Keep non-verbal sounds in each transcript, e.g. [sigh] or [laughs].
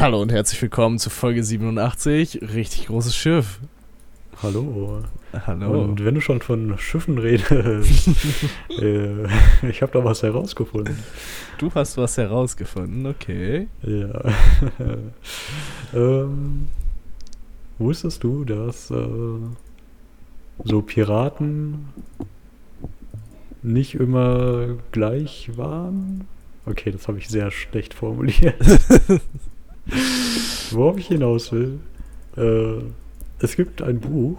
Hallo und herzlich willkommen zu Folge 87. Richtig großes Schiff. Hallo. Hallo. Und wenn du schon von Schiffen redest, [laughs] äh, ich habe da was herausgefunden. Du hast was herausgefunden, okay. Ja. [laughs] ähm, wusstest du, dass äh, so Piraten nicht immer gleich waren? Okay, das habe ich sehr schlecht formuliert. [laughs] Worauf ich hinaus will, äh, es gibt ein Buch,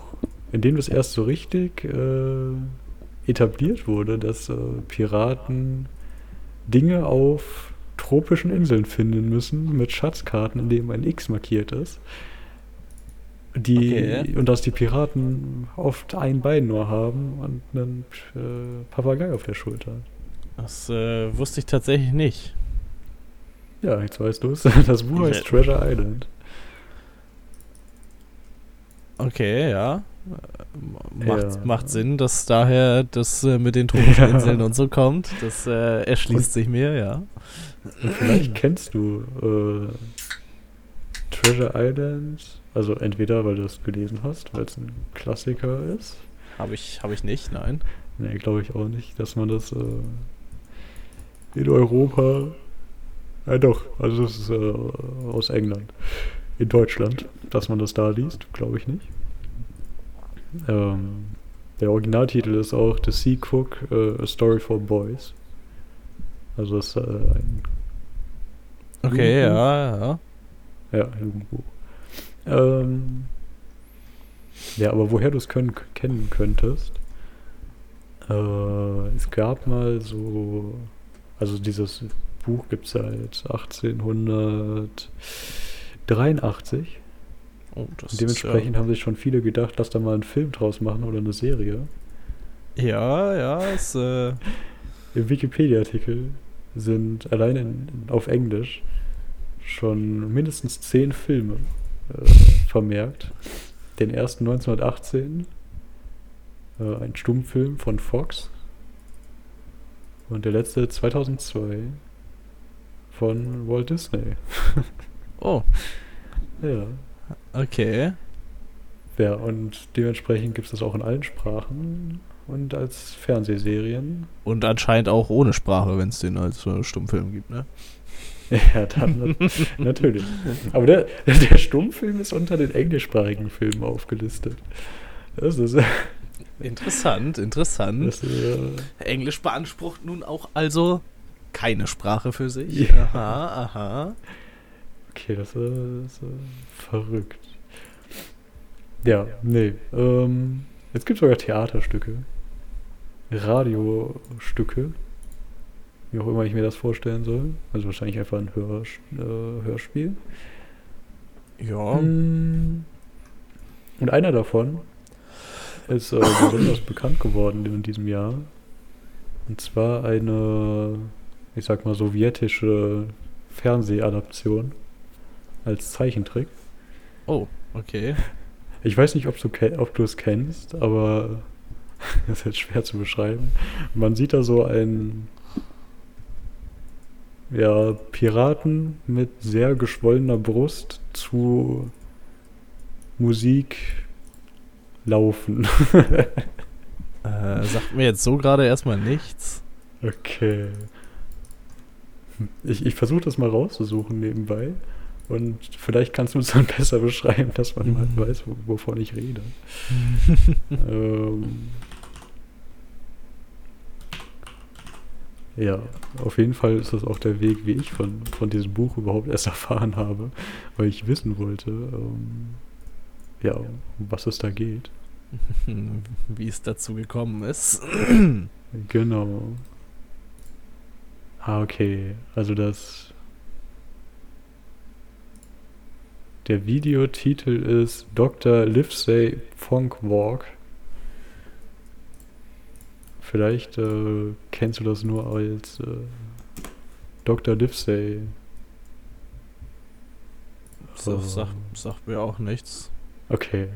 in dem das erst so richtig äh, etabliert wurde, dass äh, Piraten Dinge auf tropischen Inseln finden müssen mit Schatzkarten, in denen ein X markiert ist. Die, Okay. Und dass die Piraten oft ein Bein nur haben und einen äh, Papagei auf der Schulter. Das äh, wusste ich tatsächlich nicht. Ja, jetzt weißt du es. [laughs] Das Buch heißt. Treasure Island. Okay, ja. Äh, Macht, Ja. macht Sinn, dass daher das äh, mit den tropischen [laughs] Ja. Inseln und so kommt. Das äh, erschließt sich mir, ja. Und vielleicht kennst du äh, Treasure Island, also entweder weil du es gelesen hast, weil es ein Klassiker ist. Habe ich, hab ich nicht, nein. Nee, glaube ich auch nicht, dass man das äh, in Europa. Ja, doch, also das ist äh, aus England. In Deutschland, dass man das da liest, glaube ich nicht. Ähm, der Originaltitel ist auch The Sea Cook, äh, A Story for Boys. Also das ist äh, ein Okay, Jugendbuch. ja, ja. Ja, ein Jugendbuch. Ähm, ja, aber woher du es kennen könntest, äh, es gab mal so, also dieses Buch gibt es seit 1883 Oh, das und dementsprechend haben sich schon viele gedacht, lass da mal einen Film draus machen oder eine Serie. Ist, ja, ja, ja, ist, äh, [laughs] Im Wikipedia-Artikel sind allein in, auf Englisch schon mindestens zehn Filme äh, vermerkt. Den ersten 1918, äh, ein Stummfilm von Fox. Und der letzte 2002 von Walt Disney. [laughs] oh, Ja. okay. Ja, und dementsprechend gibt es das auch in allen Sprachen und als Fernsehserien. Und anscheinend auch ohne Sprache, wenn es den als äh, Stummfilm gibt, ne? [laughs] Ja, dann [laughs] natürlich. Aber der, der Stummfilm ist unter den englischsprachigen Filmen aufgelistet. Das ist, Interessant, interessant. das, äh, Englisch beansprucht nun auch also keine Sprache für sich. Ja. Aha, aha. okay, das ist, äh, verrückt. Ja, nee. Ähm, es gibt sogar Theaterstücke, Radiostücke, wie auch immer ich mir das vorstellen soll. Also wahrscheinlich einfach ein Hör, äh, Hörspiel. Ja, Mm. Und einer davon ist äh, besonders bekannt geworden in diesem Jahr. Und zwar eine, ich sag mal, sowjetische Fernsehadaption als Zeichentrick. oh, okay. Ich weiß nicht, ob du, ob du es kennst, aber [laughs] das ist jetzt schwer zu beschreiben. Man sieht da so einen ja, Piraten mit sehr geschwollener Brust zu Musik laufen. [laughs] Äh, sagt mir jetzt so gerade erstmal nichts. okay. Ich, ich versuche das mal rauszusuchen nebenbei. Und vielleicht kannst du es [laughs] dann besser beschreiben, dass man mal Mhm. weiß, wo, wovon ich rede. [laughs] ähm, ja, auf jeden Fall ist das auch der Weg, wie ich von, von diesem Buch überhaupt erst [laughs] erfahren habe, weil ich wissen wollte, ähm, ja, um was es da geht. Wie es dazu gekommen ist. Genau. Ah, okay. Also das. Der Videotitel ist Dr. Livesey Funk Walk. Vielleicht äh, kennst du das nur als äh, Dr. Livesey. Das sagt, sagt mir auch nichts. Okay.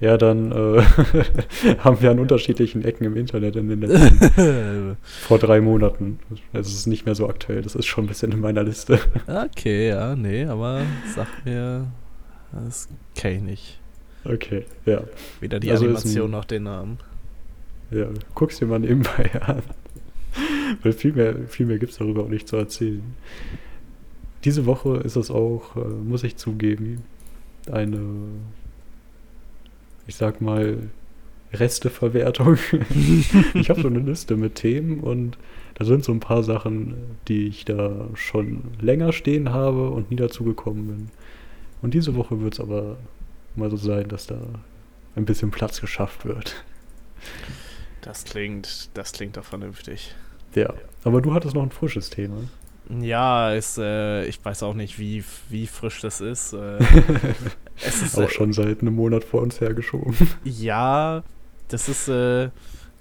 Ja, dann äh, [laughs] haben wir an unterschiedlichen Ecken im Internet in den letzten [laughs] vor drei Monaten. Also es ist nicht mehr so aktuell, das ist schon ein bisschen in meiner Liste. okay, ja, nee, aber sag mir, das kenne ich nicht. Okay, ja. Weder die Also Animation ein- noch den Namen. Ja, guck's dir mal nebenbei [laughs] an. Weil viel mehr, viel mehr gibt es darüber auch nicht zu erzählen. Diese Woche ist es auch, äh, muss ich zugeben, eine, ich sag mal, Resteverwertung. [laughs] ich habe so eine Liste mit Themen und da sind so ein paar Sachen, die ich da schon länger stehen habe und nie dazu gekommen bin. Und diese Woche wird es aber mal so sein, dass da ein bisschen Platz geschafft wird. Das klingt, das klingt doch vernünftig. Ja, aber du hattest noch ein frisches Thema. Ja, ist, äh, ich weiß auch nicht, wie, wie frisch das ist. Äh, [laughs] es ist Auch äh, schon seit einem Monat vor uns hergeschoben. Ja, das ist, äh,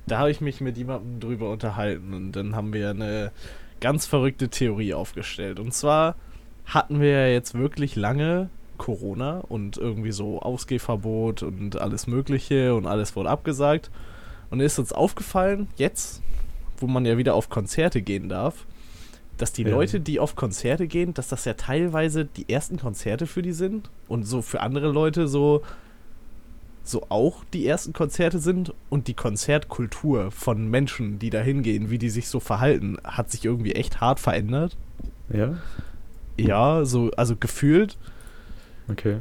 da habe ich mich mit jemandem drüber unterhalten und dann haben wir eine ganz verrückte Theorie aufgestellt. Und zwar hatten wir ja jetzt wirklich lange Corona und irgendwie so Ausgehverbot und alles Mögliche und alles wurde abgesagt. Und ist uns aufgefallen, jetzt, wo man ja wieder auf Konzerte gehen darf, dass die Ja. Leute, die auf Konzerte gehen, dass das ja teilweise die ersten Konzerte für die sind und so für andere Leute so so auch die ersten Konzerte sind und die Konzertkultur von Menschen, die da hingehen, wie die sich so verhalten, hat sich irgendwie echt hart verändert. Ja, Ja, so, also gefühlt, okay.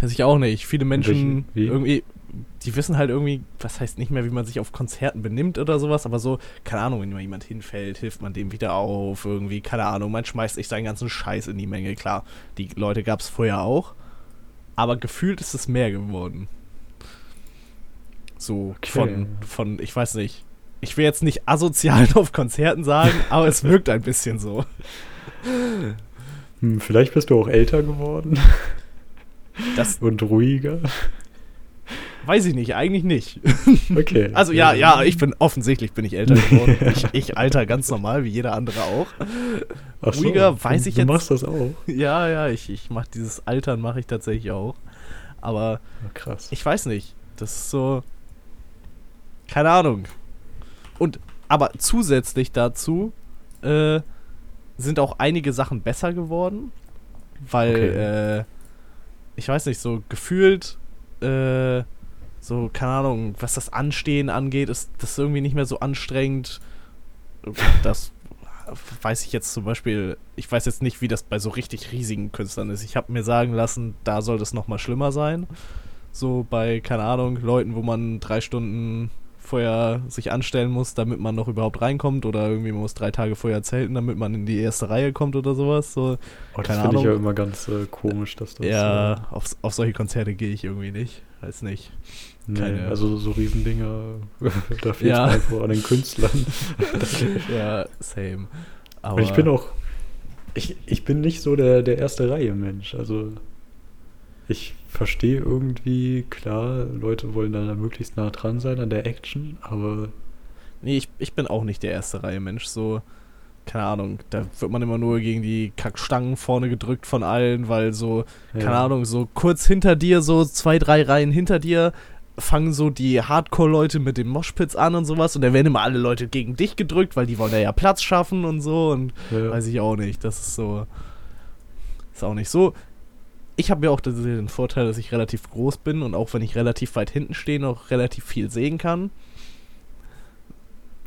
weiß ich auch nicht. Viele Menschen irgendwie, die wissen halt irgendwie, was heißt nicht mehr, wie man sich auf Konzerten benimmt oder sowas, aber so, keine Ahnung, wenn jemand hinfällt, hilft man dem wieder auf, irgendwie, keine Ahnung, man schmeißt nicht seinen ganzen Scheiß in die Menge. Klar, die Leute gab es vorher auch, aber gefühlt ist es mehr geworden. So Okay. von, von, ich weiß nicht. Ich will jetzt nicht asozial [laughs] auf Konzerten sagen, aber es wirkt ein bisschen so. Hm, vielleicht bist du auch älter geworden Das [laughs] und ruhiger. Weiß ich nicht, eigentlich nicht. [laughs] Okay. Also ja, ja, ich bin offensichtlich bin ich älter geworden. [laughs] Ich, ich alter ganz normal, wie jeder andere auch. Ach so, ruhiger weiß du, ich du jetzt- machst das auch. Ja, ja, ich, ich mache dieses Altern mache ich tatsächlich auch. Aber Krass. ich weiß nicht. Das ist so. Keine Ahnung. Und aber zusätzlich dazu äh, sind auch einige Sachen besser geworden. Weil, Okay. äh, ich weiß nicht, so gefühlt, äh, so, keine Ahnung, was das Anstehen angeht, ist das irgendwie nicht mehr so anstrengend. Das weiß ich jetzt zum Beispiel, ich weiß jetzt nicht, wie das bei so richtig riesigen Künstlern ist. Ich habe mir sagen lassen, da soll das noch mal schlimmer sein. So bei, keine Ahnung, Leuten, wo man drei Stunden vorher sich anstellen muss, damit man noch überhaupt reinkommt oder irgendwie man muss drei Tage vorher zelten, damit man in die erste Reihe kommt oder sowas. So, Oh, das finde ich ja immer ganz äh, komisch, dass das. ja, Äh, auf, auf solche Konzerte gehe ich irgendwie nicht. Weiß nicht. nee, keine- also so Riesendinger, [laughs] da fehlt Ja. einfach an den Künstlern. [laughs] ja, same. Aber ich bin auch. Ich, ich bin nicht so der, der erste Reihe Mensch. Also ich verstehe irgendwie, klar, Leute wollen dann möglichst nah dran sein an der Action, aber Nee, ich, ich bin auch nicht der erste Reihe Mensch. So, keine Ahnung, da wird man immer nur gegen die Kackstangen vorne gedrückt von allen, weil so, keine ja. Ahnung, so kurz hinter dir, so zwei, drei Reihen hinter dir, fangen so die Hardcore-Leute mit den Moshpits an und sowas und da werden immer alle Leute gegen dich gedrückt, weil die wollen da ja Platz schaffen und so und Ja. weiß ich auch nicht. Das ist so. Ist auch nicht so. Ich habe ja auch den- Vorteil, dass ich relativ groß bin und auch wenn ich relativ weit hinten stehe, noch relativ viel sehen kann.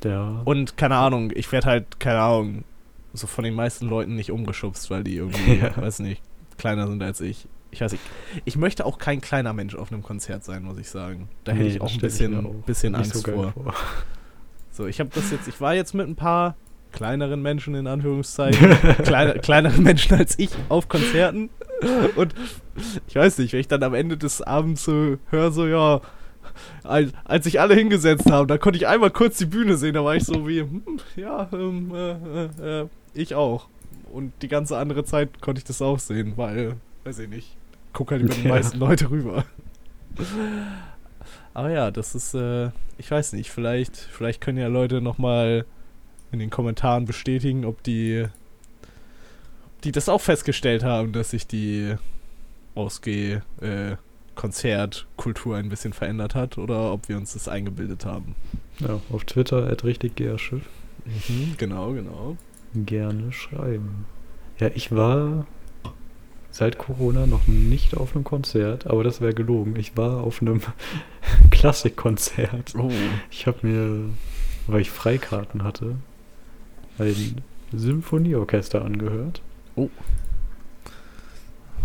ja. Und keine Ahnung, ich werde halt, keine Ahnung, so von den meisten Leuten nicht umgeschubst, weil die irgendwie, [laughs] Ja. weiß nicht, kleiner sind als ich. Ich weiß nicht. Ich möchte auch kein kleiner Mensch auf einem Konzert sein, muss ich sagen. Da hätte Nee, ich auch ein bisschen, auch bisschen Angst so vor. vor. So, ich habe das jetzt, ich war jetzt mit ein paar kleineren Menschen in Anführungszeichen, [laughs] kleine, kleineren Menschen als ich auf Konzerten und ich weiß nicht, wenn ich dann am Ende des Abends so höre, so ja, als, sich alle hingesetzt haben, da konnte ich einmal kurz die Bühne sehen, da war ich so wie, hm, ja, ähm, äh, äh, äh, ich auch. Und die ganze andere Zeit konnte ich das auch sehen, weil, weiß ich nicht, guck halt über die Ja. meisten Leute rüber. Aber ja, das ist, äh, ich weiß nicht, vielleicht, vielleicht können ja Leute nochmal in den Kommentaren bestätigen, ob die, die das auch festgestellt haben, dass sich die Ausgeh, äh, Konzertkultur ein bisschen verändert hat oder ob wir uns das eingebildet haben. Ja, auf Twitter at richtig. Mhm, genau, genau. Gerne schreiben. Ja, ich war seit Corona noch nicht auf einem Konzert, aber das wäre gelogen. Ich war auf einem [laughs] Klassikkonzert. Oh. Ich habe mir, weil ich Freikarten hatte, ein Symphonieorchester angehört.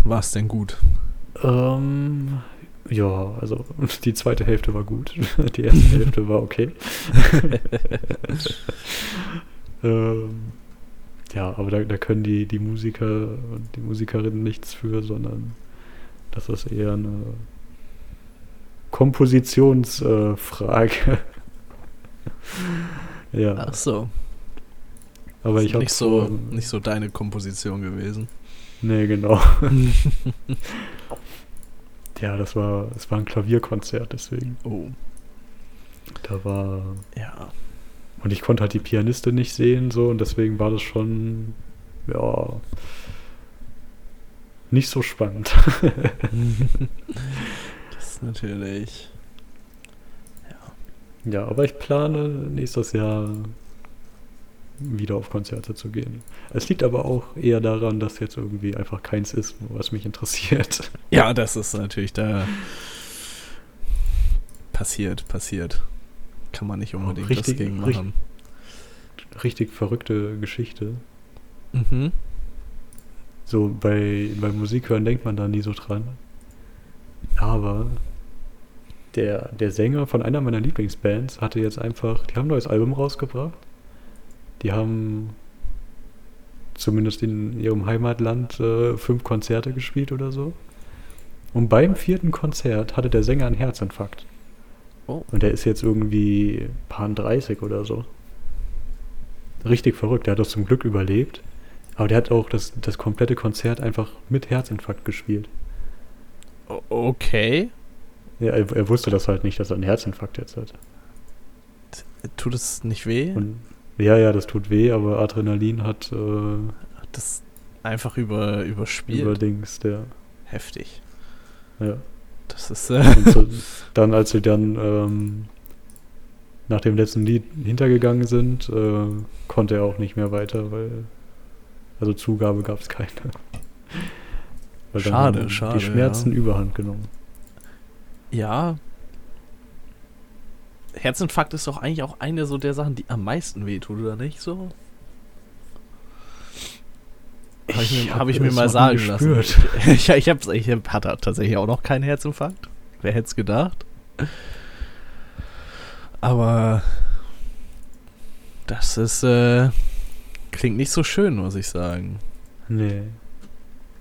War es denn gut? Ähm, ja, also [laughs] die zweite Hälfte war gut. [laughs] Die erste Hälfte war okay. [laughs] ähm, ja, aber da, da können die, die Musiker und die Musikerinnen nichts für, sondern das ist eher eine Kompositionsfrage. ja, Ach so. Aber ich habe nicht so, nicht so deine Komposition gewesen. Nee, genau. [laughs] Ja, das war, es war ein Klavierkonzert, deswegen. Oh. Da war. Ja. Und ich konnte halt die Pianistin nicht sehen, so, und deswegen war das schon, ja, nicht so spannend. [laughs] das ist natürlich. ja, aber ich plane nächstes Jahr wieder auf Konzerte zu gehen. Es liegt aber auch eher daran, dass jetzt irgendwie einfach keins ist, was mich interessiert. [laughs] Ja, das ist natürlich da. Passiert, passiert. Kann man nicht unbedingt richtig- was gegen richtig- machen. Richtig verrückte Geschichte. Mhm. So bei, bei Musik hören denkt man da nie so dran. Aber der, der Sänger von einer meiner Lieblingsbands hatte jetzt einfach, die haben ein neues Album rausgebracht. Die haben zumindest in ihrem Heimatland äh, fünf Konzerte gespielt oder so. Und beim vierten Konzert hatte der Sänger einen Herzinfarkt. Oh. Und der ist jetzt irgendwie paar 30 oder so. Richtig verrückt. Der hat das zum Glück überlebt. Aber der hat auch das, das komplette Konzert einfach mit Herzinfarkt gespielt. Okay. Ja, er, er wusste das halt nicht, dass er einen Herzinfarkt jetzt hat. Tut es nicht weh? Und ja, ja, das tut weh, aber Adrenalin hat äh, Hat das einfach über, überspielt? überdings, der. Heftig. Ja. Das ist. Äh, so, [laughs] dann, als sie dann ähm, nach dem letzten Lied hintergegangen sind, äh, konnte er auch nicht mehr weiter, weil also Zugabe gab es keine. [laughs] Schade, schade, Die Schmerzen überhand genommen. ja. Herzinfarkt ist doch eigentlich auch eine so der Sachen, die am meisten wehtut, oder nicht so? Habe ich, mir- hab ich mir mal sagen nie lassen. gespürt. [laughs] ich ich, hab's, ich hab, hatte tatsächlich auch noch keinen Herzinfarkt. Wer hätte es gedacht? Aber das ist, äh, klingt nicht so schön, muss ich sagen. Nee.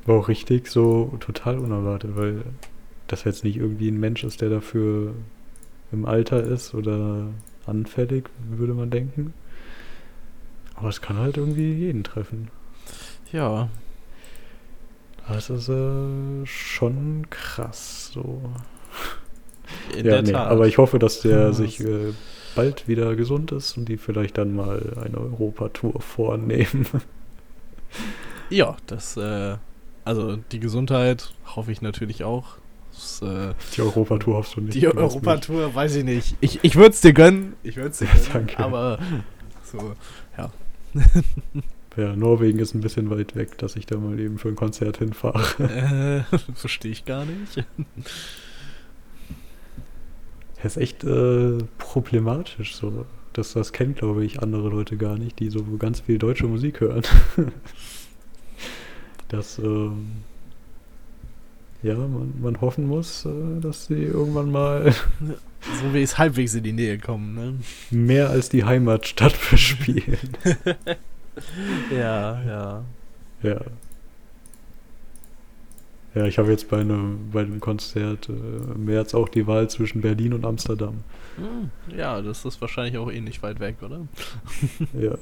War auch richtig so total unerwartet, weil das jetzt nicht irgendwie ein Mensch ist, der dafür im Alter ist oder anfällig, würde man denken. Aber es kann halt irgendwie jeden treffen. Ja, Das ist äh, schon krass so. in ja, der nee, Tat. aber ich hoffe, dass der Ja, sich äh, bald wieder gesund ist und die vielleicht dann mal eine Europatour vornehmen. ja, das, äh, also die Gesundheit hoffe ich natürlich auch. Das, äh, Die Europatour hoffst du nicht. die. Europatour, weiß ich nicht. Ich, ich würde es dir gönnen. Ich würde es dir [laughs] gönnen. Danke. Aber so, [laughs] Ja, Norwegen ist ein bisschen weit weg, dass ich da mal eben für ein Konzert hinfahre. [laughs] äh, verstehe ich gar nicht. Das ist echt äh, problematisch so. Das, das kennen, glaube ich, andere Leute gar nicht, die so ganz viel deutsche Musik hören. dass, ähm, ja, man, man hoffen muss, äh, dass sie irgendwann mal [laughs] So wie es halbwegs in die Nähe kommen, ne? mehr als die Heimatstadt [laughs] bespielen. Ja, ja. ja. Ja, ich habe jetzt bei einem, bei einem Konzert äh, im März auch die Wahl zwischen Berlin und Amsterdam. Hm, Ja, das ist wahrscheinlich auch nicht weit weg, oder? [laughs] Ja.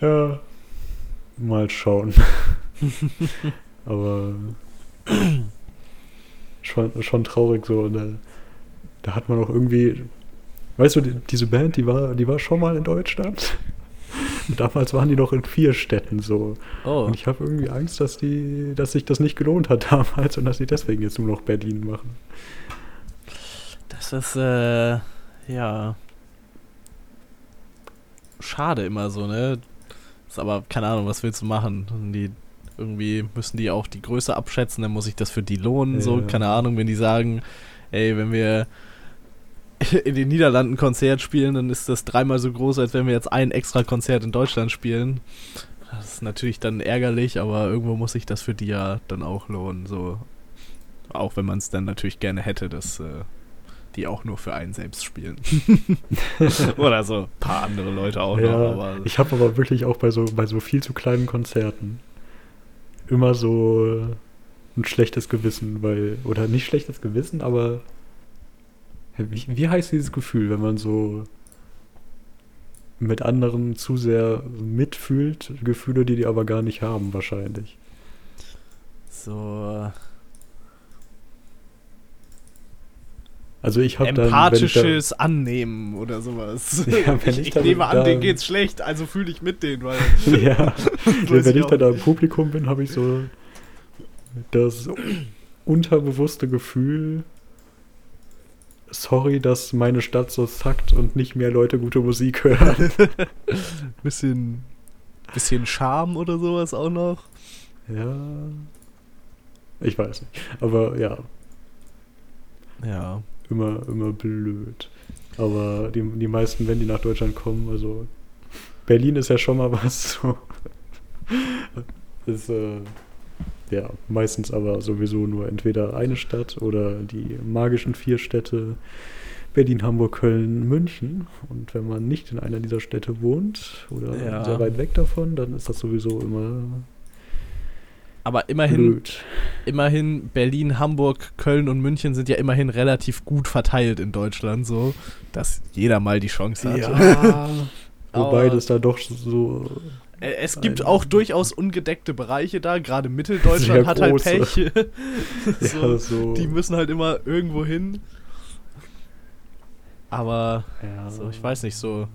ja. Mal schauen. [laughs] Aber schon, schon traurig so. Da, da hat man auch irgendwie. Weißt du, die, diese Band, die war, die war schon mal in Deutschland. [laughs] Damals waren die noch in vier Städten so. Oh. Und ich habe irgendwie Angst, dass die, dass sich das nicht gelohnt hat [laughs] damals und dass sie deswegen jetzt nur noch Berlin machen. Das ist, äh, ja. Schade immer so, ne? Ist aber, keine Ahnung, was willst du machen? Die, irgendwie müssen die auch die Größe abschätzen, dann muss ich das für die lohnen, so, Ja. keine Ahnung, wenn die sagen, ey, wenn wir [laughs] in den Niederlanden Konzert spielen, dann ist das dreimal so groß, als wenn wir jetzt ein extra Konzert in Deutschland spielen. Das ist natürlich dann ärgerlich, aber irgendwo muss sich das für die ja dann auch lohnen, so. Auch wenn man es dann natürlich gerne hätte, dass äh, die auch nur für einen selbst spielen. [laughs] Oder so ein paar andere Leute auch noch, Ja, aber ich habe aber wirklich auch bei so, bei so viel zu kleinen Konzerten immer so ein schlechtes Gewissen, weil, oder nicht schlechtes Gewissen, aber wie, wie heißt dieses Gefühl, wenn man so mit anderen zu sehr mitfühlt, Gefühle, die die aber gar nicht haben, wahrscheinlich. so Also ich habe dann, wenn ich empathisches Annehmen oder sowas. [laughs] Ja, wenn ich, ich ich dann nehme an, da- denen geht's schlecht, also fühle ich mit denen, weil da, [laughs] [laughs] ja, weiß wenn ich dann da im Publikum bin, habe ich so das unterbewusste Gefühl, sorry, dass meine Stadt so zackt und nicht mehr Leute gute Musik hören. bisschen bisschen Charme oder sowas auch noch. ja. Ich weiß nicht. Aber ja, Ja. Immer, immer blöd. Aber die, die meisten, wenn die nach Deutschland kommen, also Berlin ist ja schon mal [laughs] was. So. ist äh, ja meistens aber sowieso nur entweder eine Stadt oder die magischen vier Städte Berlin, Hamburg, Köln, München. Und wenn man nicht in einer dieser Städte wohnt oder Ja. sehr weit weg davon, dann ist das sowieso immer Aber immerhin blöd. immerhin Berlin, Hamburg, Köln und München sind ja immerhin relativ gut verteilt in Deutschland, so dass jeder mal die Chance hat. Ja. [laughs] [laughs] Wobei das da doch so Es gibt Ein- auch durchaus ungedeckte Bereiche da, gerade Mitteldeutschland hat halt. Pech. [laughs] so, ja, so Die müssen halt immer irgendwo hin. Aber ja. so, ich weiß nicht, so,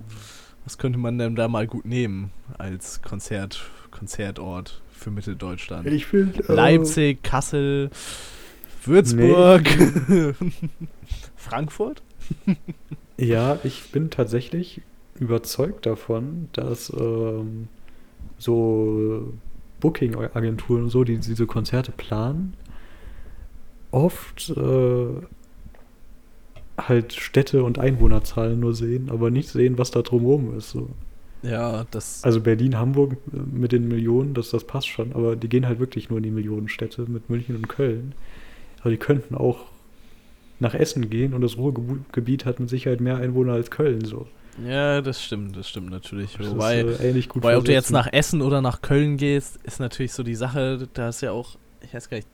was könnte man denn da mal gut nehmen als Konzert, Konzertort für Mitteldeutschland? Ich finde Leipzig, Kassel, Würzburg, [laughs] Frankfurt? Ja, ich bin tatsächlich überzeugt davon, dass ähm, so Booking-Agenturen und so, die diese Konzerte planen, oft äh, halt Städte und Einwohnerzahlen nur sehen, aber nicht sehen, was da drumherum ist. So. Ja, das. Also Berlin, Hamburg äh, mit den Millionen, das, das passt schon, aber die gehen halt wirklich nur in die Millionenstädte mit München und Köln. Aber die könnten auch nach Essen gehen und das Ruhrgebiet hat mit Sicherheit mehr Einwohner als Köln so. ja, das stimmt, das stimmt natürlich. Das Wobei, ist äh, ähnlich gut Wobei, ob du jetzt nach Essen oder nach Köln gehst, ist natürlich so die Sache, da ist ja auch, ich weiß gar nicht,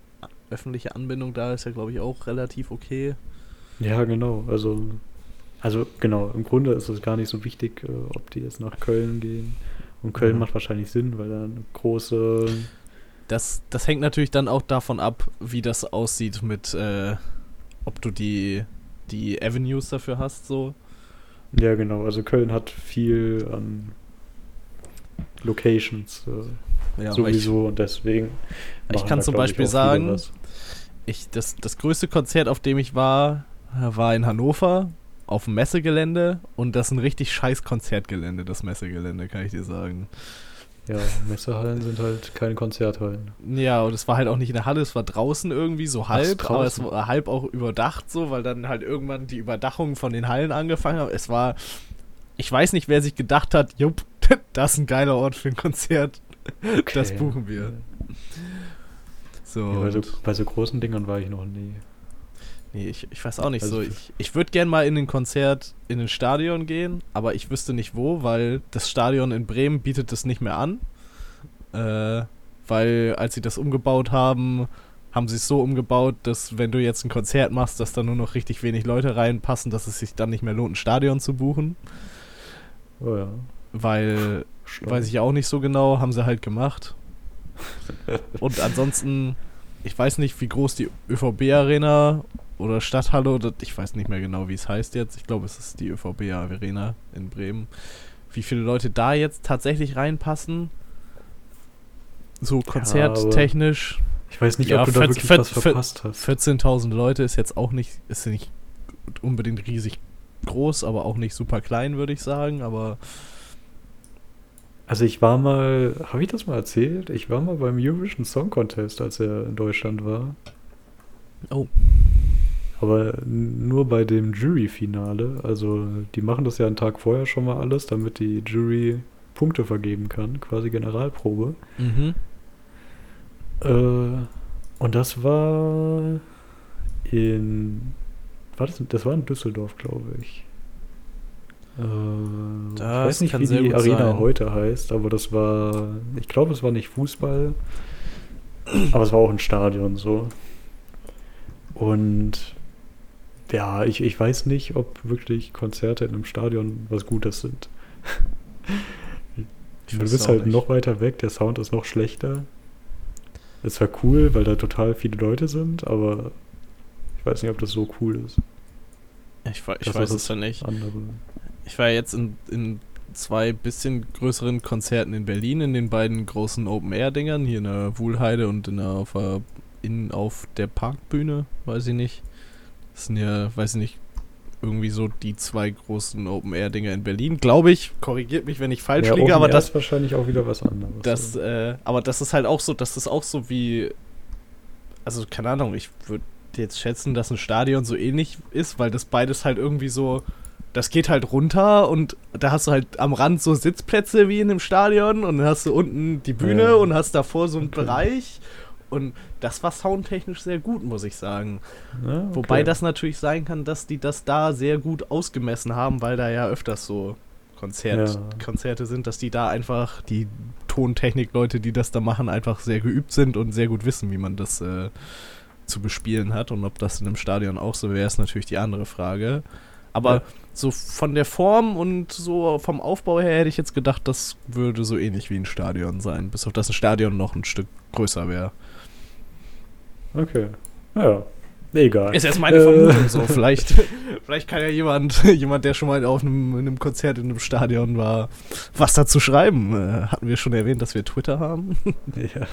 öffentliche Anbindung da ist ja, glaube ich, auch relativ okay. Ja, genau. Also, also genau, im Grunde ist es gar nicht so wichtig, äh, ob die jetzt nach Köln gehen. Und Köln Mhm. macht wahrscheinlich Sinn, weil da eine große. Das, das hängt natürlich dann auch davon ab, wie das aussieht mit, äh, ob du die, die Avenues dafür hast, so. Ja, genau. Also Köln hat viel an Locations äh, Ja, aber ich, sowieso und deswegen. ich kann da, zum Beispiel viele sagen, ich, das, das größte Konzert, auf dem ich war, war in Hannover auf dem Messegelände und das ist ein richtig scheiß Konzertgelände, das Messegelände, kann ich dir sagen. Ja, Messehallen sind halt keine Konzerthallen. Ja, und es war halt auch nicht in der Halle, es war draußen irgendwie, so halb, Ach, aber es war halb auch überdacht so, weil dann halt irgendwann die Überdachung von den Hallen angefangen hat. Es war, ich weiß nicht, wer sich gedacht hat, jupp, [laughs] das ist ein geiler Ort für ein Konzert, das Okay. buchen wir. So, Ja, bei, so, bei so großen Dingern war ich noch nie. Nee, ich, ich weiß auch nicht Also so. ich- Ich, würde gern mal in ein Konzert in ein Stadion gehen, aber ich wüsste nicht wo, weil das Stadion in Bremen bietet das nicht mehr an. Äh, weil als sie das umgebaut haben, haben sie es so umgebaut, dass wenn du jetzt ein Konzert machst, dass da nur noch richtig wenig Leute reinpassen, dass es sich dann nicht mehr lohnt, ein Stadion zu buchen. Oh ja. Weil, Schlau. weiß ich auch nicht so genau, haben sie halt gemacht. [laughs] Und ansonsten, ich weiß nicht, wie groß die ÖVB-Arena oder Stadthalle oder ich weiß nicht mehr genau, wie es heißt jetzt. Ich glaube, es ist die ÖVB-Arena in Bremen. wie viele Leute da jetzt tatsächlich reinpassen. So konzerttechnisch. Ich weiß nicht, Ja, ob du da 40 wirklich was 40 verpasst hast. 14.000 Leute ist jetzt auch nicht, ist nicht unbedingt riesig groß, aber auch nicht super klein, würde ich sagen. Aber Also ich war mal, habe ich das mal erzählt? Ich war mal beim Eurovision Song Contest, als er in Deutschland war. Oh. Aber nur bei dem Jury-Finale. Also die machen das ja einen Tag vorher schon mal alles, damit die Jury Punkte vergeben kann, quasi Generalprobe. mhm. Äh, und das war in, war das, das war in Düsseldorf, glaube ich. Äh, ich weiß nicht, wie die Arena sein. heute heißt, aber das war, ich glaube, es war nicht Fußball, aber es war auch ein Stadion so. Und ja, ich, ich weiß nicht, ob wirklich Konzerte in einem Stadion was Gutes sind. [laughs] Du bist halt nicht. noch weiter weg, der Sound ist noch schlechter. Es war cool, weil da total viele Leute sind, aber ich weiß nicht, ob das so cool ist. Ich, ich weiß ist es ja nicht. Andere. Ich war jetzt in, in zwei bisschen größeren Konzerten in Berlin, in den beiden großen Open-Air-Dingern, hier in der Wuhlheide und in der, auf, in, auf der Parkbühne, weiß ich nicht. Das sind ja, weiß ich nicht, irgendwie so die zwei großen Open-Air-Dinger in Berlin, glaube ich. Korrigiert mich, wenn ich falsch Ja, liege, aber das, ist wahrscheinlich auch wieder was anderes. das, äh, aber das ist halt auch so, das ist auch so wie, also keine Ahnung, ich würde jetzt schätzen, dass ein Stadion so ähnlich ist, weil das beides halt irgendwie so, das geht halt runter und da hast du halt am Rand so Sitzplätze wie in einem Stadion und dann hast du unten die Bühne Ja. und hast davor so einen Okay. Bereich und das war soundtechnisch sehr gut, muss ich sagen. Ja, okay. Wobei das natürlich sein kann, dass die das da sehr gut ausgemessen haben, weil da ja öfters so Konzert, Ja. Konzerte sind, dass die da einfach, die Tontechnik-Leute, die das da machen, einfach sehr geübt sind und sehr gut wissen, wie man das äh, zu bespielen hat. Und ob das in einem Stadion auch so wäre, ist natürlich die andere Frage. Aber Ja. so von der Form und so vom Aufbau her hätte ich jetzt gedacht, das würde so ähnlich wie ein Stadion sein. Bis auf das ein Stadion noch ein Stück größer wäre. Okay. Ja. Egal. Ist jetzt meine Äh, Vermutung so. [laughs] Vielleicht, vielleicht kann ja jemand, [laughs] jemand, der schon mal auf einem, in einem Konzert in einem Stadion war, was dazu schreiben. Äh, hatten wir schon erwähnt, dass wir Twitter haben? [laughs] Ja.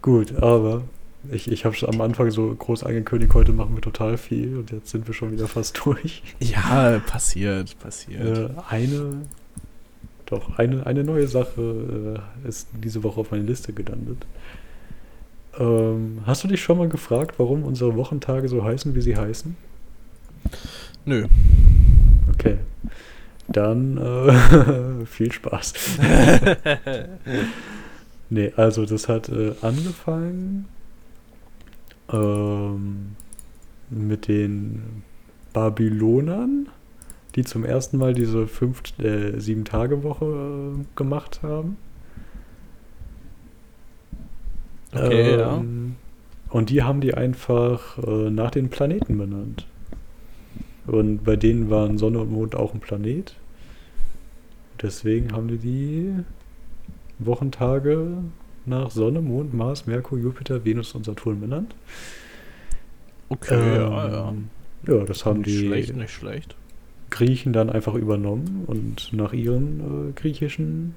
Gut, aber ich, ich habe schon am Anfang so groß angekündigt, heute machen wir total viel und jetzt sind wir schon wieder fast durch. Ja, passiert, passiert. Äh, eine, doch, eine, eine neue Sache äh, ist diese Woche auf meine Liste gelandet. Ähm, hast du dich schon mal gefragt, warum unsere Wochentage so heißen, wie sie heißen? Nö. Okay. Dann äh, [laughs] viel Spaß. [laughs] nee, also das hat äh, angefangen ähm, mit den Babylonern, die zum ersten Mal diese fünf, äh, sieben Tage Woche äh, gemacht haben. Okay, ja. Ähm, Und die haben die einfach äh, nach den Planeten benannt. Und bei denen waren Sonne und Mond auch ein Planet. Deswegen haben die die Wochentage nach Sonne, Mond, Mars, Merkur, Jupiter, Venus und Saturn benannt. Okay, ja, ja. Ähm, Ja, das haben Nicht die schlecht, nicht schlecht. Griechen dann einfach übernommen und nach ihren äh, griechischen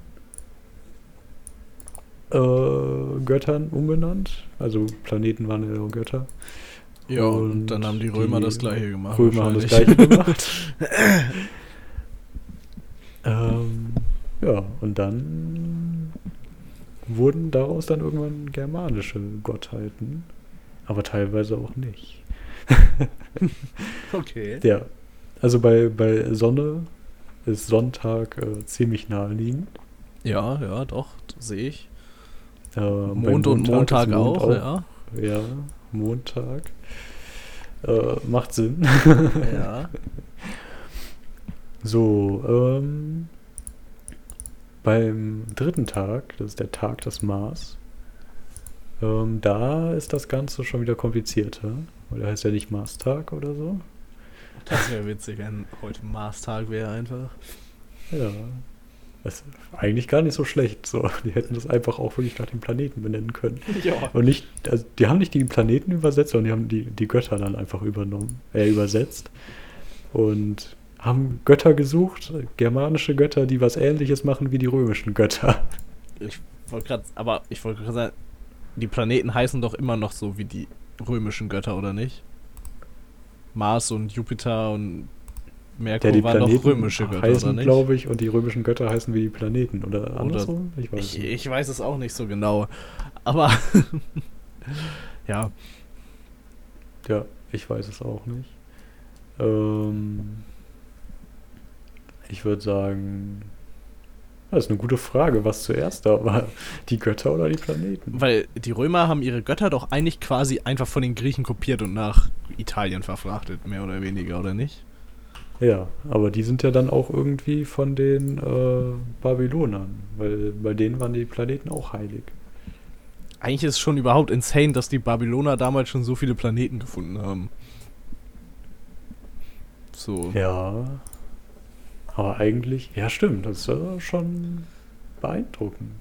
äh, Göttern umbenannt. Also Planeten waren ja Götter. Ja, und, Und dann haben die Römer die das gleiche gemacht. Römer haben das gleiche gemacht. [laughs] ähm, ja, und dann wurden daraus dann irgendwann germanische Gottheiten, aber teilweise auch nicht. [laughs] Okay. Ja, also bei, bei Sonne ist Sonntag äh, ziemlich naheliegend. Ja, ja, doch, sehe ich. Äh, Mond und Montag ist Mond auch, ja. Ja, Montag. Äh, macht Sinn. Ja. [laughs] So, ähm, beim dritten Tag, das ist der Tag des Mars, ähm, da ist das Ganze schon wieder komplizierter. Weil der heißt ja nicht Marstag oder so. Das wäre witzig, wenn heute Marstag wäre einfach. Ja. Das ist eigentlich gar nicht so schlecht. So, die hätten das einfach auch wirklich nach dem Planeten benennen können. Ja. Und nicht, also die haben nicht die Planeten übersetzt, sondern die haben die, die Götter dann einfach übernommen, äh, übersetzt. Und haben Götter gesucht, germanische Götter, die was ähnliches machen wie die römischen Götter. Ich wollte gerade, aber ich wollte gerade sagen, die Planeten heißen doch immer noch so wie die römischen Götter, oder nicht? Mars und Jupiter und Merkur Ja, die waren Planeten doch römische Götter, heißen, glaube ich, und die römischen Götter heißen wie die Planeten. Oder, Oder- andersrum? Ich weiß Ich, ich weiß es auch nicht so genau. Aber [laughs] ja, Ja, ich weiß es auch nicht. Ähm, ich würde sagen, das ist eine gute Frage, was zuerst da war. [laughs] Die Götter oder die Planeten? weil die Römer haben ihre Götter doch eigentlich quasi einfach von den Griechen kopiert und nach Italien verfrachtet, mehr oder weniger, oder nicht? Ja, aber die sind ja dann auch irgendwie von den äh, Babylonern, weil bei denen waren die Planeten auch heilig. Eigentlich ist es schon überhaupt insane, dass die Babyloner damals schon so viele Planeten gefunden haben. So. Ja. Aber eigentlich, ja stimmt, das ist schon beeindruckend.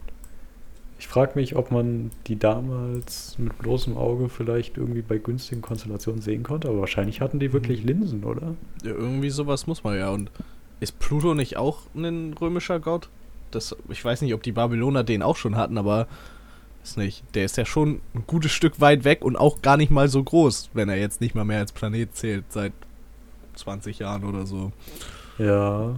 Ich frage mich, ob man die damals mit bloßem Auge vielleicht irgendwie bei günstigen Konstellationen sehen konnte, aber wahrscheinlich hatten die wirklich Linsen, oder? Ja, irgendwie sowas muss man ja. Und ist Pluto nicht auch ein römischer Gott? Das, ich weiß nicht, ob die Babyloner den auch schon hatten, aber ist nicht. Der ist ja schon ein gutes Stück weit weg und auch gar nicht mal so groß, wenn er jetzt nicht mal mehr als Planet zählt seit 20 Jahren oder so. Ja,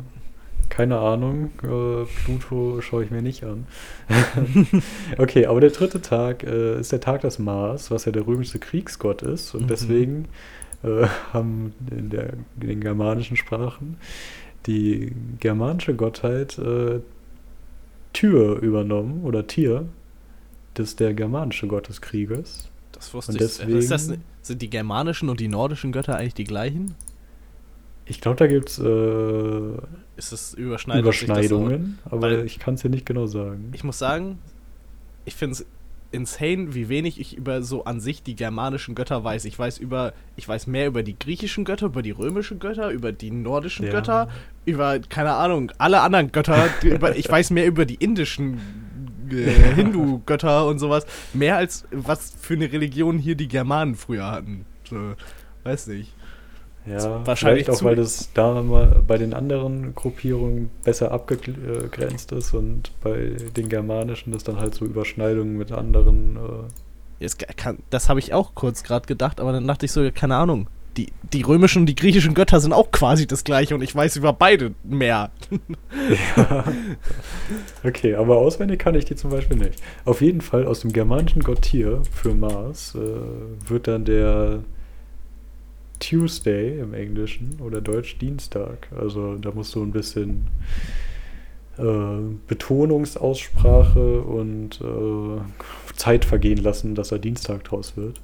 keine Ahnung. Äh, Pluto schaue ich mir nicht an. [laughs] okay, aber der dritte Tag äh, ist der Tag des Mars, was ja der römische Kriegsgott ist. Und Mhm. deswegen äh, haben in, der, in den germanischen Sprachen die germanische Gottheit äh, Tür übernommen oder Tier. Das ist der germanische Gott des Krieges. Das wusste Und ich. Ist das, deswegen- sind die germanischen und die nordischen Götter eigentlich die gleichen? Ich glaube, da gibt es äh, Ist es überschneidet sich das? Überschneidungen, aber ich kann es dir nicht genau sagen. Ich muss sagen, ich finde es insane, wie wenig ich über so an sich die germanischen Götter weiß. Ich weiß über, ich weiß mehr über die griechischen Götter, über die römischen Götter, über die nordischen Ja. Götter, über, keine Ahnung, alle anderen Götter. über, ich weiß mehr über die indischen äh, [laughs] Hindu-Götter und sowas. Mehr als was für eine Religion hier die Germanen früher hatten. So, weiß nicht. Ja, wahrscheinlich vielleicht auch, weil das da mal bei den anderen Gruppierungen besser abgegrenzt ist und bei den germanischen das dann halt so Überschneidungen mit anderen. Äh, kann, das habe ich auch kurz gerade gedacht, aber dann dachte ich so, keine Ahnung. Die, die römischen und die griechischen Götter sind auch quasi das gleiche und ich weiß über beide mehr. [laughs] ja. Okay, aber auswendig kann ich die zum Beispiel nicht. Auf jeden Fall aus dem germanischen Gott Tyr für Mars äh, wird dann der Tuesday im Englischen oder Deutsch Dienstag. Also da musst du ein bisschen äh, Betonungsaussprache und äh, Zeit vergehen lassen, dass er Dienstag draus wird.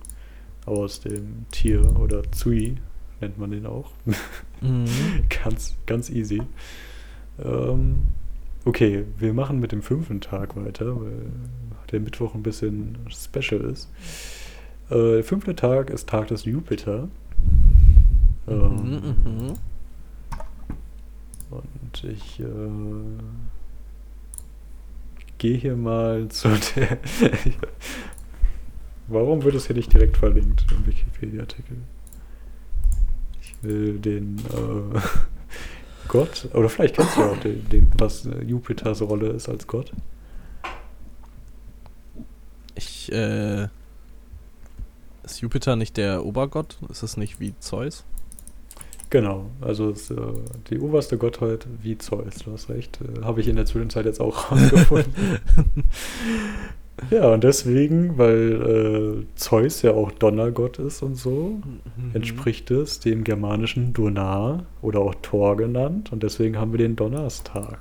Aus dem Tier oder Zui nennt man den auch. [laughs] ganz, ganz easy. Ähm, okay, wir machen mit dem fünften Tag weiter, weil der Mittwoch ein bisschen special ist. Äh, der fünfte Tag ist Tag des Jupiter. Ähm, Mhm, und ich äh, gehe hier mal [laughs] zu der. Warum wird es hier nicht direkt verlinkt im Wikipedia-Artikel? Ich will den äh, [laughs] Gott, oder vielleicht kennst du ja auch den, den, was äh, Jupiters Rolle ist als Gott. Ich, äh. Ist Jupiter nicht der Obergott? Ist es nicht wie Zeus? Genau, also es äh, die oberste Gottheit wie Zeus, du hast recht. Äh, Habe ich in der Zwischenzeit jetzt auch [laughs] rausgefunden. ja, und deswegen, weil äh, Zeus ja auch Donnergott ist und so, Mhm. entspricht es dem germanischen Donar oder auch Thor genannt und deswegen haben wir den Donnerstag.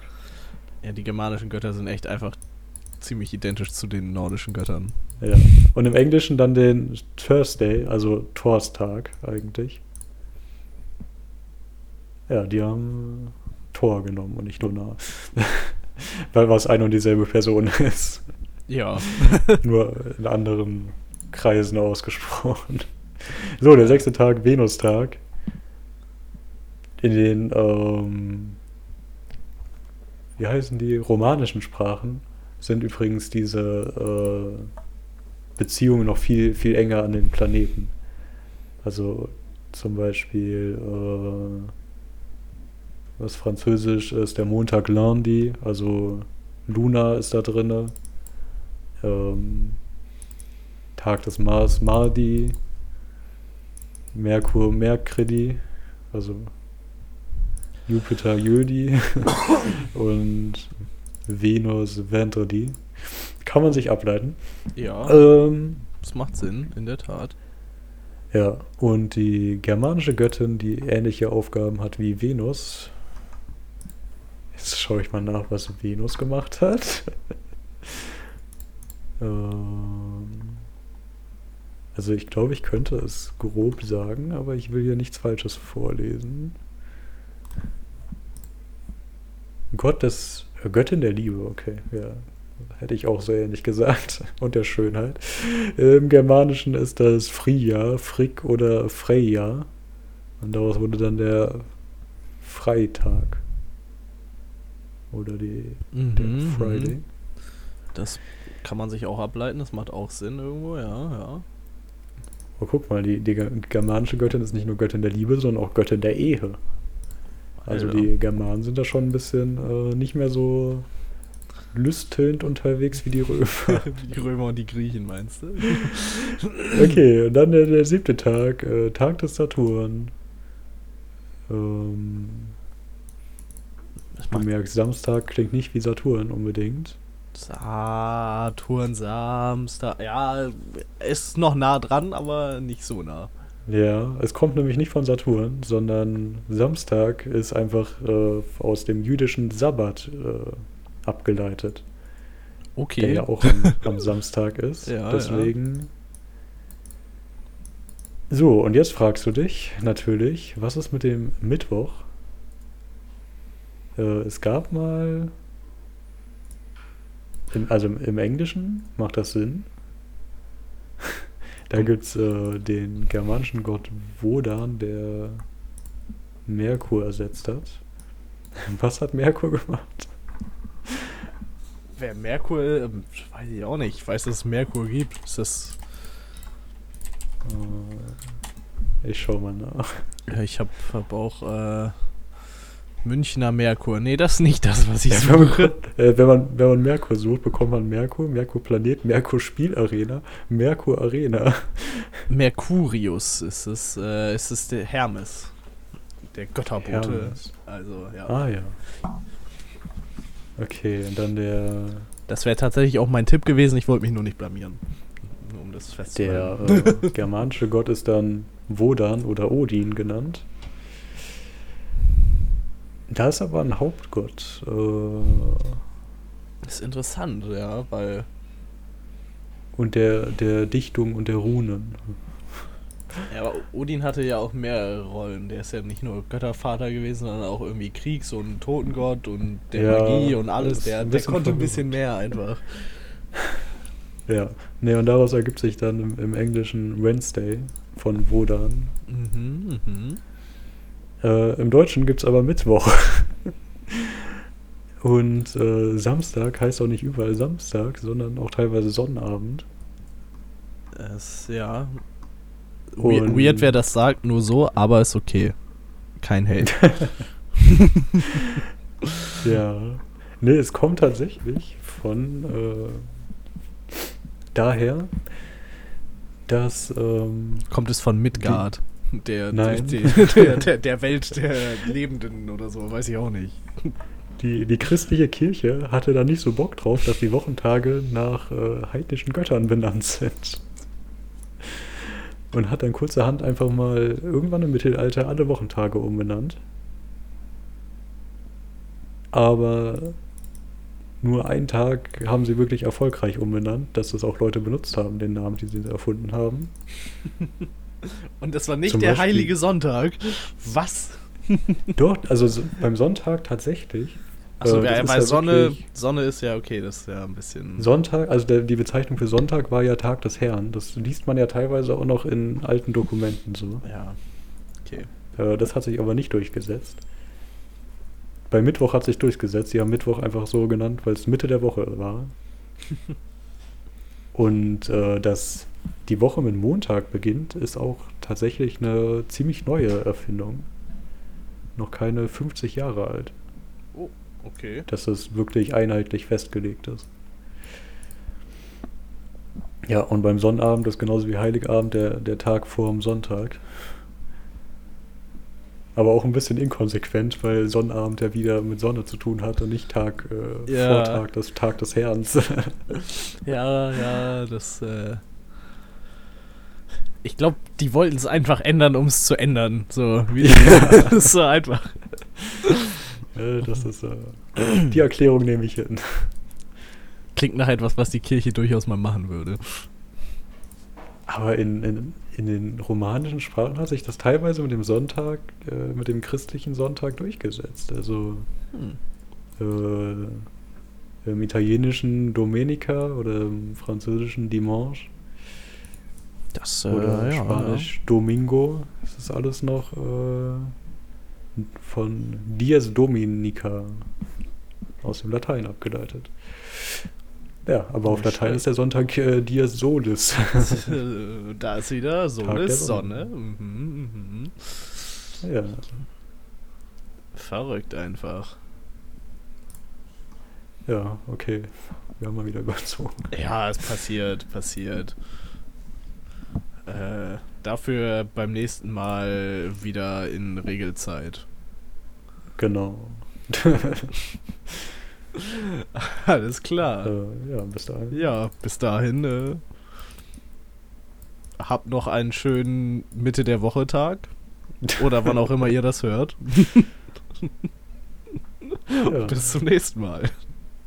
Ja, die germanischen Götter sind echt einfach ziemlich identisch zu den nordischen Göttern. Ja. Und im Englischen dann den Thursday, also Thorstag eigentlich. Ja, die haben Thor genommen und nicht Donar. [laughs] Weil was eine und dieselbe Person [laughs] ist. Ja. [laughs] Nur in anderen Kreisen ausgesprochen. So, der sechste Tag, Venustag. In den, ähm, wie heißen die, romanischen Sprachen sind übrigens diese äh, Beziehungen noch viel, viel enger an den Planeten. Also zum Beispiel, äh, was französisch ist der Montag Lundi, also Luna ist da drin. Ähm, Tag des Mars Mardi, Merkur Mercredi, also Jupiter Jödi [coughs] und Venus Vendredi. Kann man sich ableiten. Ja, Ähm, das macht Sinn, in der Tat. ja, und die germanische Göttin, die ähnliche Aufgaben hat wie Venus. Jetzt schaue ich mal nach, was Venus gemacht hat. [laughs] ähm, also ich glaube, ich könnte es grob sagen, aber ich will hier nichts Falsches vorlesen. Gott des, äh, Göttin der Liebe, okay, ja. Hätte ich auch so ähnlich gesagt. [laughs] Und der Schönheit. Im Germanischen ist das Frija, Frick oder Freya. Und daraus wurde dann der Freitag. Oder die, Mhm, Friday. mhm. Das kann man sich auch ableiten, das macht auch Sinn irgendwo, ja, ja. Oh, guck mal, die, die ge- germanische Göttin ist nicht nur Göttin der Liebe, sondern auch Göttin der Ehe. Also Alter. die Germanen sind da schon ein bisschen äh, nicht mehr so lüstelnd unterwegs wie die Römer. [laughs] [laughs] die Römer und die Griechen, meinst du? [laughs] Okay, und dann der, der siebte Tag, äh, Tag des Saturn. Ähm, du merkst, Samstag klingt nicht wie Saturn unbedingt. Saturn, Samstag. Ja, ist noch nah dran, aber nicht so nah. Ja, es kommt nämlich nicht von Saturn, sondern Samstag ist einfach äh, aus dem jüdischen Sabbat äh, abgeleitet, der Okay. ja auch am, [laughs] am Samstag ist. Ja, Deswegen. So, und jetzt fragst du dich natürlich, was ist mit dem Mittwoch? Äh, es gab mal, im, also im, im Englischen macht das Sinn. [laughs] Da gibt es äh, den germanischen Gott Wodan, der Merkur ersetzt hat. [laughs] Was hat Merkur gemacht? Wer Merkur, ähm, weiß ich auch nicht. Ich weiß, dass es Merkur gibt. Ist das. Äh, ich schau mal nach. Ja, ich hab, hab auch äh, Münchner Merkur. Nee, das ist nicht das, was ich Ja, wenn, man, suche. [laughs] äh, wenn, man, wenn man Merkur sucht, bekommt man Merkur, Merkur Planet, Merkur Spielarena, Merkur Arena. [laughs] Mercurius ist es. Äh, ist es der Hermes. Der Götterbote. Hermes. Also, ja. Ah ja. Okay, und dann der, Das wäre tatsächlich auch mein Tipp gewesen. Ich wollte mich nur nicht blamieren. Nur um das der festzuhalten. äh, [laughs] germanische Gott ist dann Wodan oder Odin genannt. Da ist aber ein Hauptgott. Äh, ist interessant, ja, weil. und der, der Dichtung und der Runen. Ja, aber Odin hatte ja auch mehrere Rollen. Der ist ja nicht nur Göttervater gewesen, sondern auch irgendwie Kriegs- und Totengott und der Ja, Magie und alles. Der, der konnte ein bisschen mehr einfach. Ja, ne, und daraus ergibt sich dann im, im Englischen Wednesday von Wodan. Mhm, mhm. Äh, Im Deutschen gibt es aber Mittwoch. [laughs] Und äh, Samstag heißt auch nicht überall Samstag, sondern auch teilweise Sonnabend. Es, ja. We Und- weird, wer das sagt, nur so, aber ist okay. Kein Hate. [laughs] [laughs] Ja. Ne, es kommt tatsächlich von äh, daher, dass ähm, Kommt es von Midgard? Der, Nein. [laughs] Der, der, der, Welt der Lebenden oder so, weiß ich auch nicht. die, die christliche Kirche hatte da nicht so Bock drauf, dass die Wochentage nach äh, heidnischen Göttern benannt sind. Und hat dann kurzerhand einfach mal irgendwann im Mittelalter alle Wochentage umbenannt. Aber nur einen Tag haben sie wirklich erfolgreich umbenannt, dass das auch Leute benutzt haben, den Namen, die sie erfunden haben. [laughs] Und das war nicht Zum der Beispiel- heilige Sonntag. Was? Dort, also so, beim Sonntag tatsächlich. Achso, äh, ja Sonne, Sonne ist ja okay, das ist ja ein bisschen. Sonntag, also der, die Bezeichnung für Sonntag war ja Tag des Herrn. Das liest man ja teilweise auch noch in alten Dokumenten so. Ja. Okay. Äh, das hat sich aber nicht durchgesetzt. Bei Mittwoch hat sich durchgesetzt. Sie haben Mittwoch einfach so genannt, weil es Mitte der Woche war. [laughs] Und äh, dass die Woche mit Montag beginnt, ist auch tatsächlich eine ziemlich neue Erfindung. noch keine 50 Jahre alt, Oh, okay. dass es wirklich einheitlich festgelegt ist. Ja, und beim Sonnabend ist genauso wie Heiligabend der, der Tag vor dem Sonntag. Aber auch ein bisschen inkonsequent, weil Sonnabend ja wieder mit Sonne zu tun hat und nicht Tag, äh, Ja. Vortag, das Tag des Herrn. [laughs] Ja, ja, das. Äh ich glaube, die wollten es einfach ändern, um es zu ändern. So, wie [laughs] [laughs] das ist so einfach. Äh, das ist, äh, die Erklärung nehme ich hin. Klingt nach etwas, was die Kirche durchaus mal machen würde. Aber in, in, in den romanischen Sprachen hat sich das teilweise mit dem Sonntag, äh, mit dem christlichen Sonntag durchgesetzt. Also Hm. äh, im italienischen Domenica oder im französischen Dimanche Das, äh, oder ja, spanisch Domingo. Das ist alles noch äh, von Dies Dominica aus dem Latein abgeleitet. Ja, aber auf Latein ist der Sonntag äh, Dies Solis. [laughs] da ist wieder so Tag eine der Sonne. Sonne. Mhm, mhm. ja. Verrückt einfach. Ja, okay. Wir haben mal wieder überzogen. Ja, es passiert, passiert. Äh, dafür beim nächsten Mal wieder in Regelzeit. Genau. [laughs] [laughs] Alles klar. äh, ja, bis dahin. Ja, bis dahin. Äh, habt noch einen schönen Mitte der Woche Tag. Oder wann auch immer ihr das hört. [laughs] Ja. Bis zum nächsten Mal.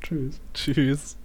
Tschüss. Tschüss.